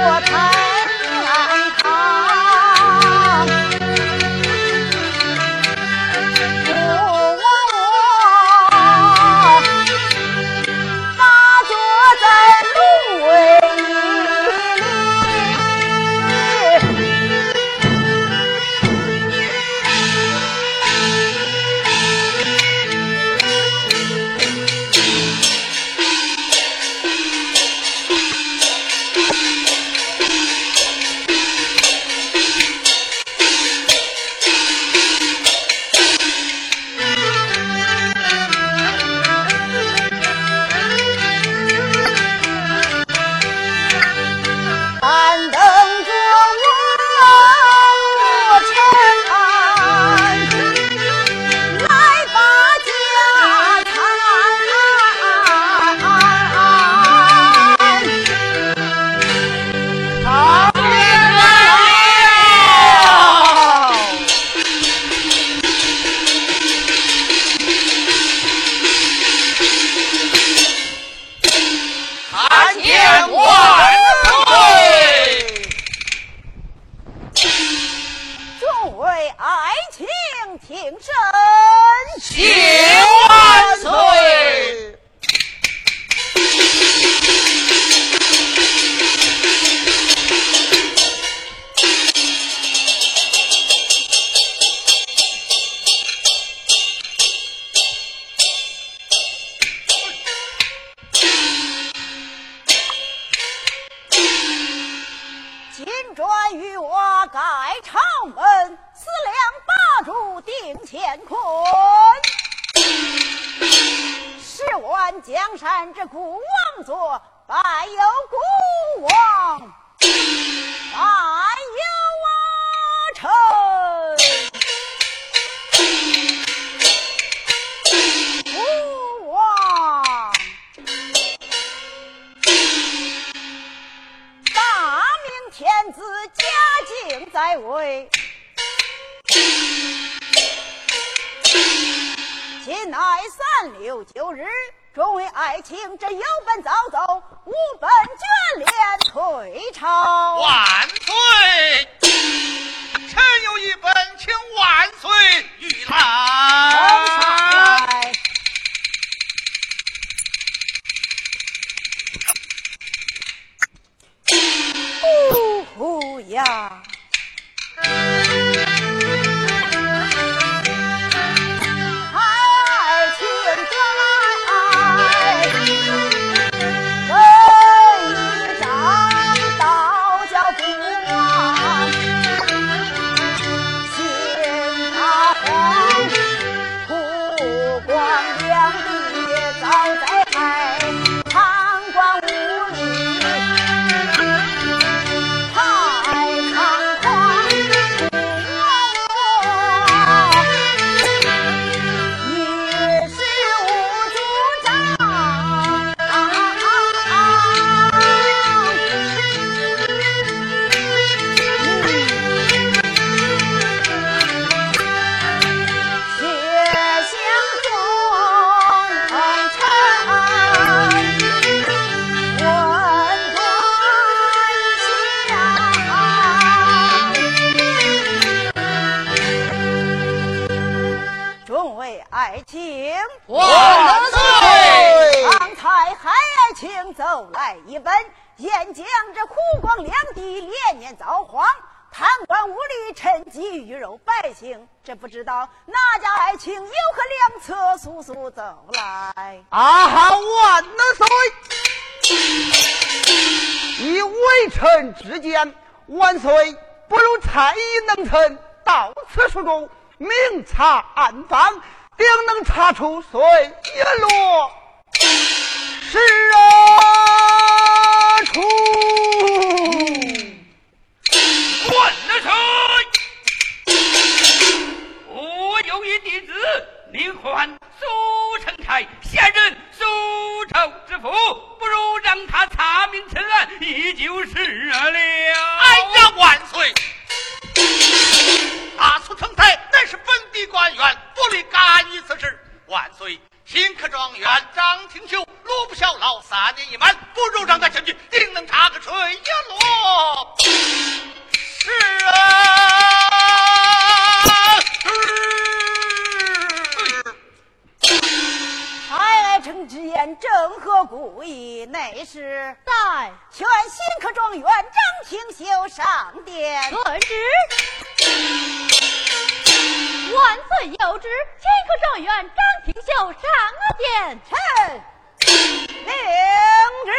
我为爱情挺身，请万岁。万岁不如蔡以能臣到此书中明察暗访，定能查出谁叶落是啊出。万岁！有一弟子名唤苏成才，现任苏州知府，不如让他查明此案，也就是了。哎呀，万岁！大苏成才乃是本地官员，不理干预此事。万岁，新科状元张廷秀路不效劳，三年已满，不如让他前去，定能查个水落。是啊。之言正合故意，内是在劝新科状元张廷秀上殿。遵旨。万岁有旨，新科状元张廷秀上殿。臣领旨。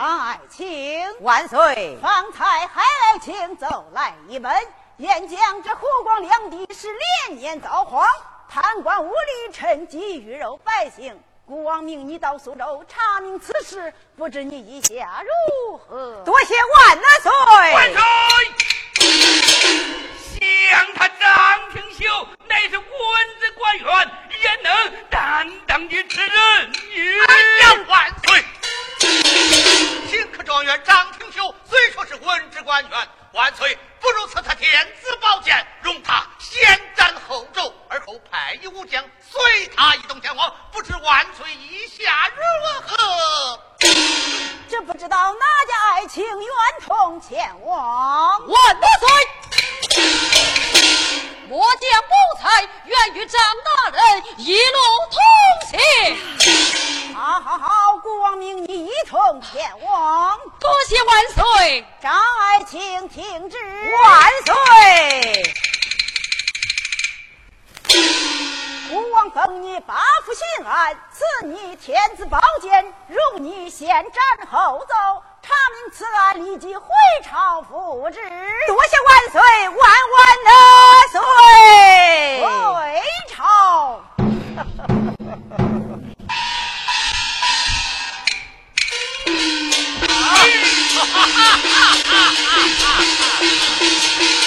张爱卿万岁！方才还爱卿奏来一文，言讲这湖广两地是连年遭荒，贪官污吏趁机鱼肉百姓。孤王命你到苏州查明此事，不知你意下如何？多谢万岁！万岁！想他张廷秀乃是文职官员，也能担当的之人。哎呀，万岁！新科状元张廷秀虽说是文职官员，万岁不如赐他天子宝剑，容他先斩后奏，而后派一武将随他一同前往。不知万岁意下如何？这不知道哪家爱卿愿同前往？万岁！末将不才，愿与张大人一路同行。好好好，国王命你一同前往。多谢万岁！张爱卿听旨，万岁！国王封你八府刑案，赐你天子宝剑，容你先斩后奏。查明此案，立即回朝复旨。多谢万岁，万万的岁！回朝。万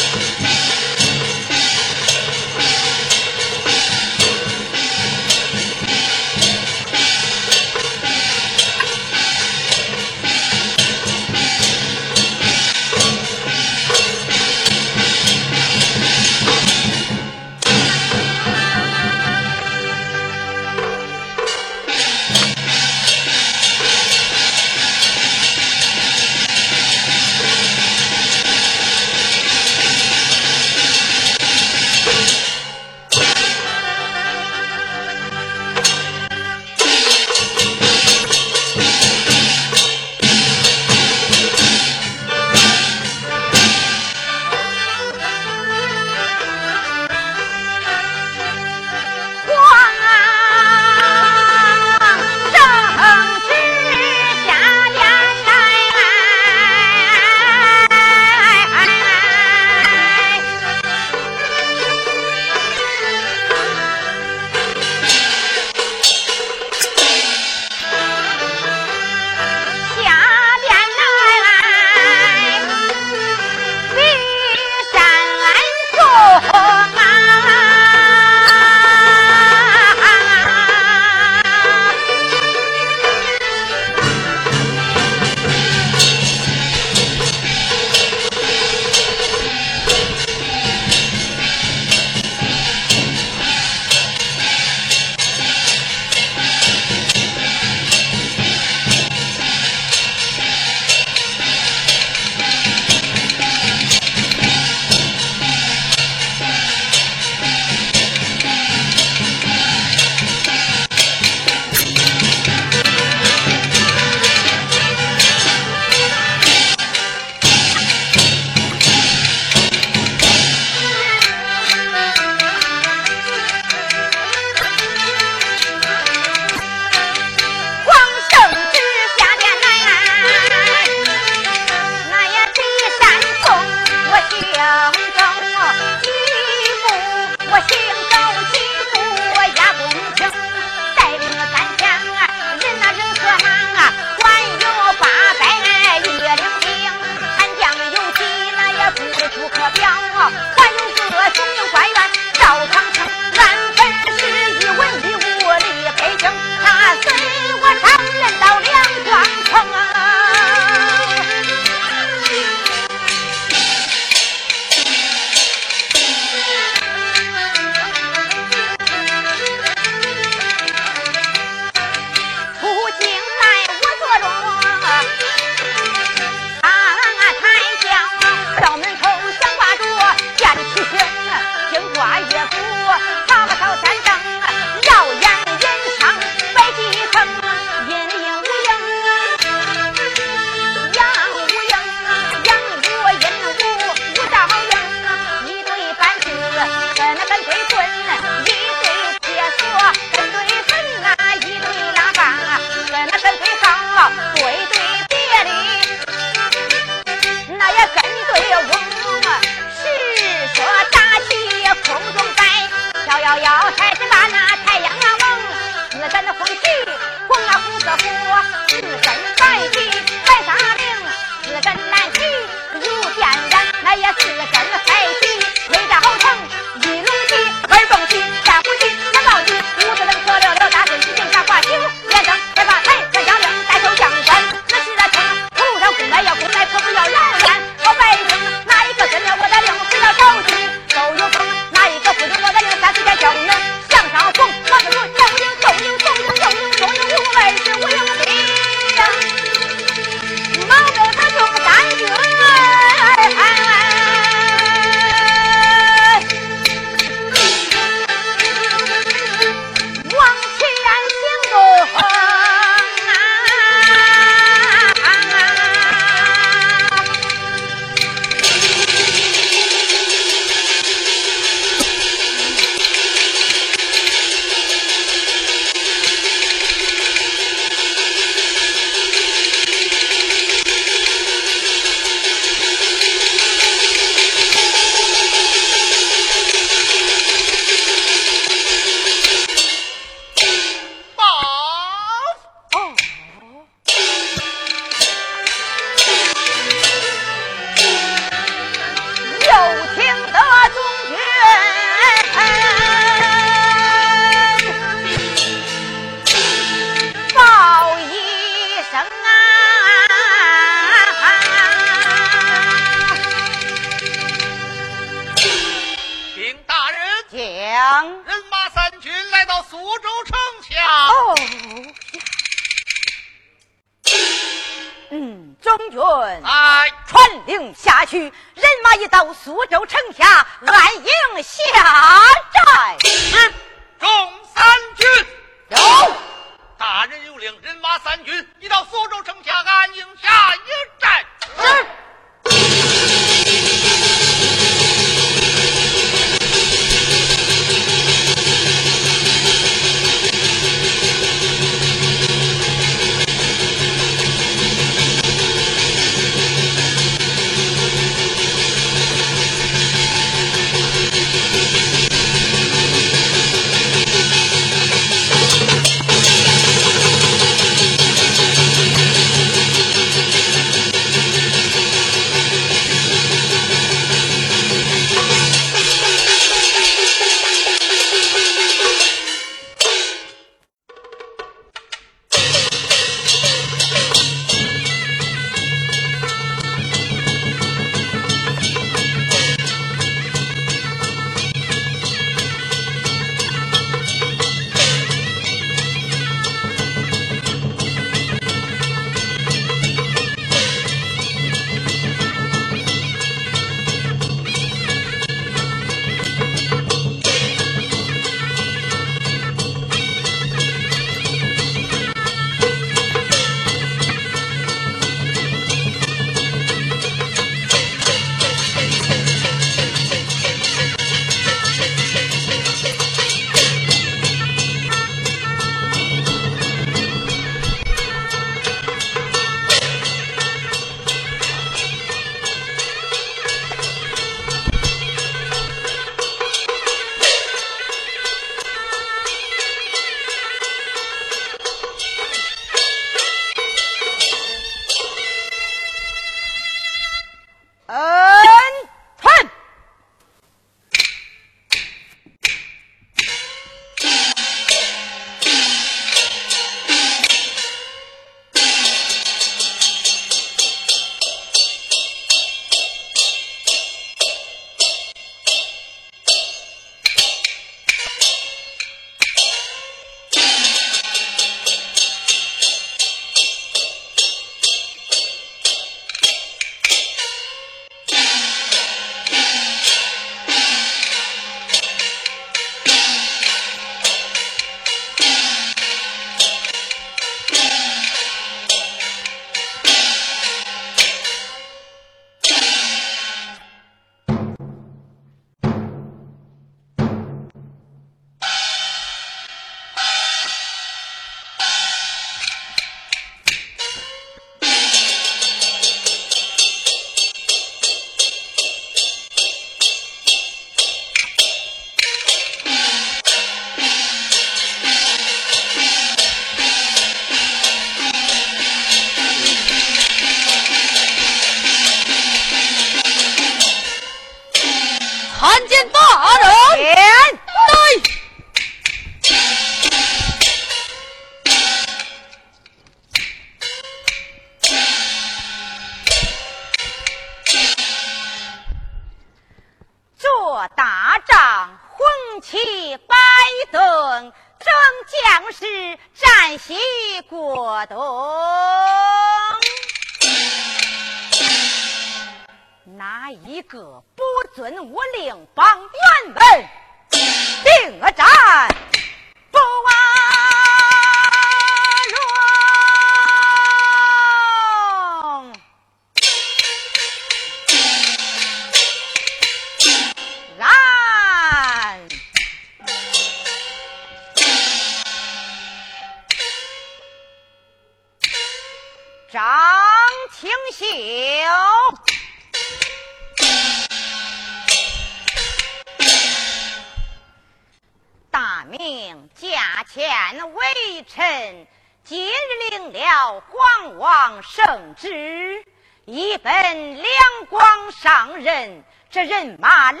今日领了皇王圣旨一本两广上任这人马来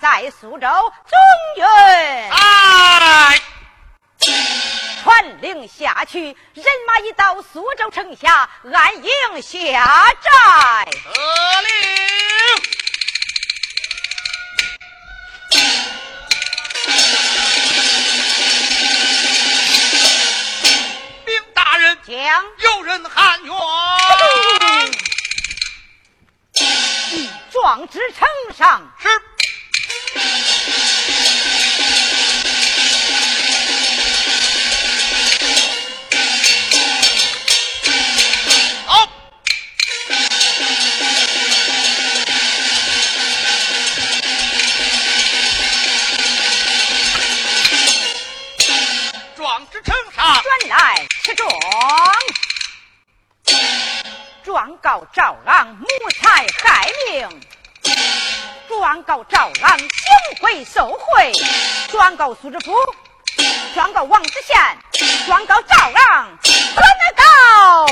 在苏州中原。传令下去人马已到苏州城下安营下寨。得令。将。有人喊冤，壮志呈上。是。状告赵郎谋财害命，状告赵郎行贿受贿，状告苏知府，状告王知县，状告赵郎，转告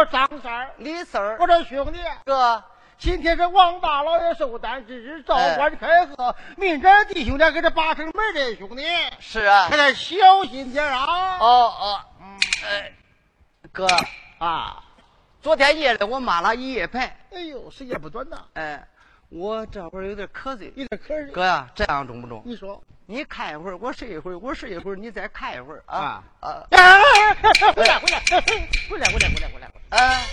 我张三儿，李四儿。我，这兄弟，哥，今天是王大老爷寿诞之日，召官开贺，明天弟兄俩给这八成门的兄弟，是啊。还，得小心点啊！哦哦，哎，哥，啊，昨天夜里我码了一夜牌，哎呦，时间不短呐，哎，我这会儿有点瞌睡。有点瞌睡。哥呀，这样中不中？你说，你看一会儿，我睡一会儿，我睡一会儿，你再看一会儿啊。啊！哎，回来，回来，回来，回来，回来，回来，回来！哎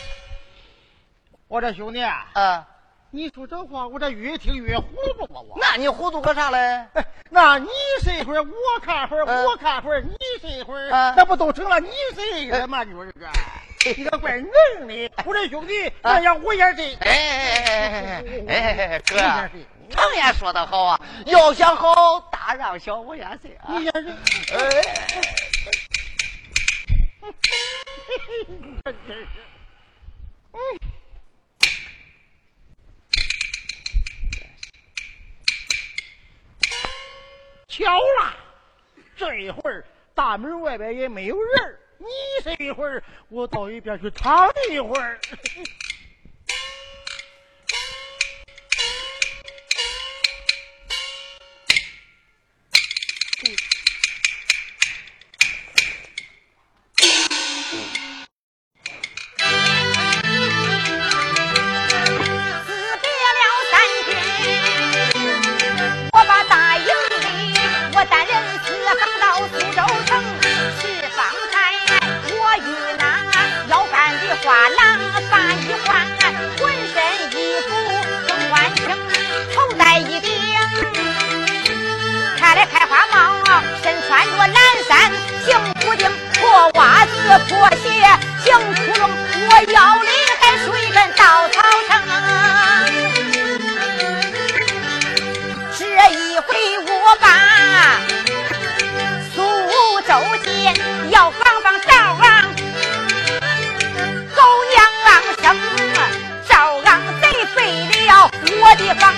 我这兄弟啊，啊，你说这话，我这越听越糊涂啊！我，那你糊涂个啥嘞？哎那你睡一会儿，我看会儿，嗯我看会儿，你睡一会儿，嗯那不都成了你睡一个吗？你说这个，你个怪能的！我这兄弟，那样我也睡。哎哎哎哎哎哎，哥你呀先睡，常言说得好啊，要想好，大让小，我先睡啊。你先睡。哎。巧了，这一会儿大门外边也没有人你睡一会儿，我到一边去躺一会儿。这破鞋行窟窿，我腰里还束一根稻草绳。这一回我把苏州县要访访赵昂，狗娘生，赵昂贼废了我的房，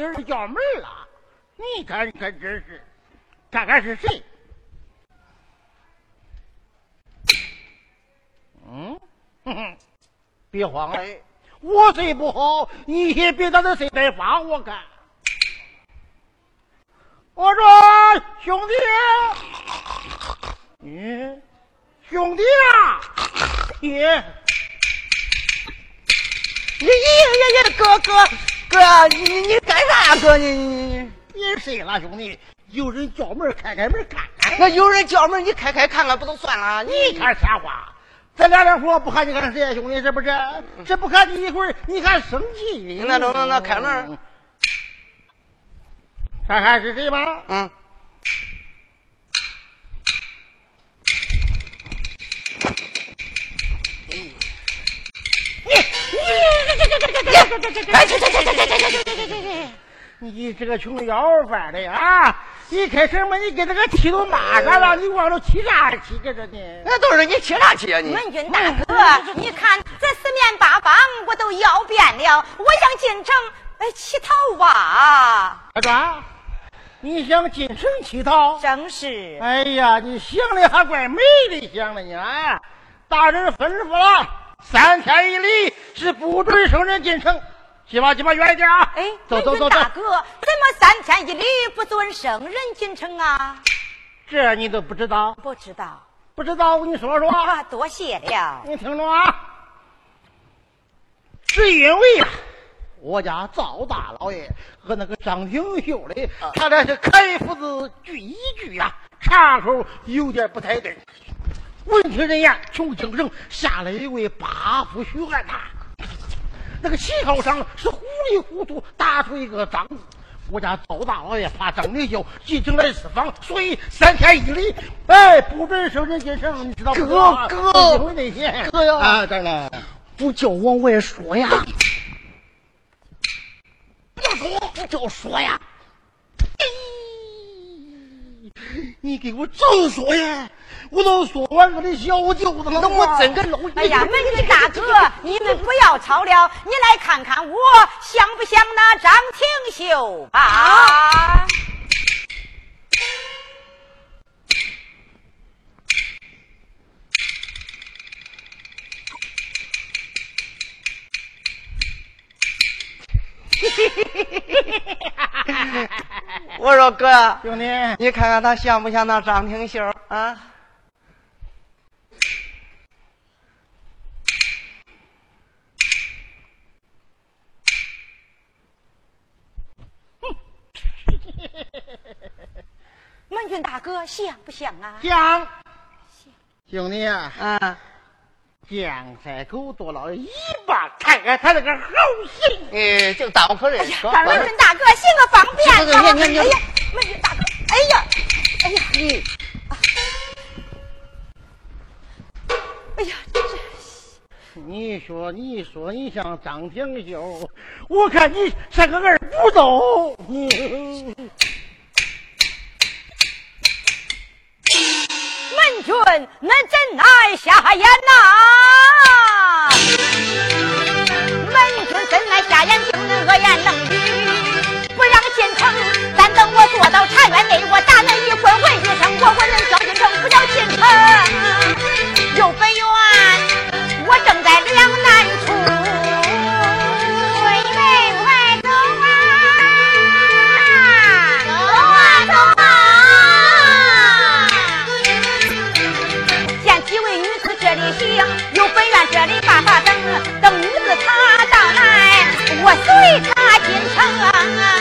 人叫门了。你看，你看，这是，看看是谁？嗯，哼哼，别慌嘞，我睡不好，你也别在这睡白发，我看。我说兄弟，嗯，兄弟啊，你你你你哥哥哥，你你干啥呀？哥你你你，别睡了，兄弟，有人叫门，开开门看看。那有人叫门，你开开看看不就算了？你看啥话？咱俩这说不喊你看谁呀，兄弟，是不是？这不喊你一会儿，你还生气。那那那那开门，看看是谁吧？嗯，你这个穷要饭的啊！一开始嘛，你给这个气都骂上了，你往这气啥气这这呢？那都是你气啥气啊你？文军大哥，你看这四面八方我都要遍了，我想进城哎乞讨吧。大壮，你想进城乞讨？正是。哎呀，你想的还怪美的，想的你！啊，大人吩咐了，三天一里是不准生人进城，去吧去吧，远一点啊！哎，走走走走大，哥，怎么三天一里不准生人进城啊？这你都不知道？不知道。不知道，我跟你说说。啊，多谢了。你听着啊，是因为啊，我家赵大老爷和那个张廷秀的，他俩是开府子聚一聚呀，岔口有点不太对。闻听人言，穷精神下来一位八府巡按呐，那个旗号上是糊里糊涂打出一个张字。我家赵大老爷怕张廷秀进城来私访，所以三天一里，哎，不准生人进城，你知道不？哥哥因为那些哥呀啊，当然。不叫往外说呀，不要说，不叫说呀！哎 你给我早说呀！我都说完我的小舅子了。那我真个老哎呀，美女大哥，你们不要吵了，你来看看我像不像那张廷秀吧？我说哥，兄弟，你看看他像不像那张廷秀啊？门军大哥像不像啊？像兄弟啊，啊，酱菜狗多了一把开开他那个好心。哎，就当可认说。门军大哥行个方便哎呀，门军大哥，哎呀，哎呀，你哎呀，这你说，你说你像张廷秀，我看你像个二不走。门军那真爱瞎眼呐！门军真爱瞎眼，睛恶言冷语，不让进城。但等我坐到茶园内，我打那一棍问一声，我问人叫进城，不叫进城。有本院，我正在我随他进城。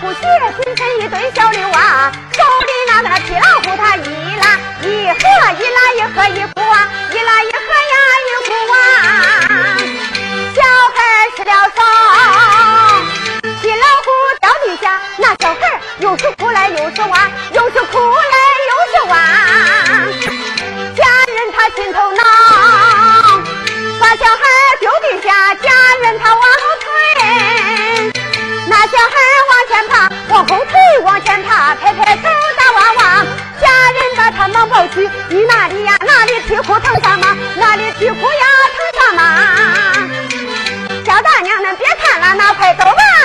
虎血拼成一堆小牛娃，手里拿着那皮老虎，他一拉一合，一拉一合一哭啊，一拉一合呀一哭啊，小孩失了手，皮老虎掉地下，那小孩又是哭来又是玩，又是哭。你那里呀那里啼哭疼什么那里啼哭呀疼什么小大娘们别看了那快走吧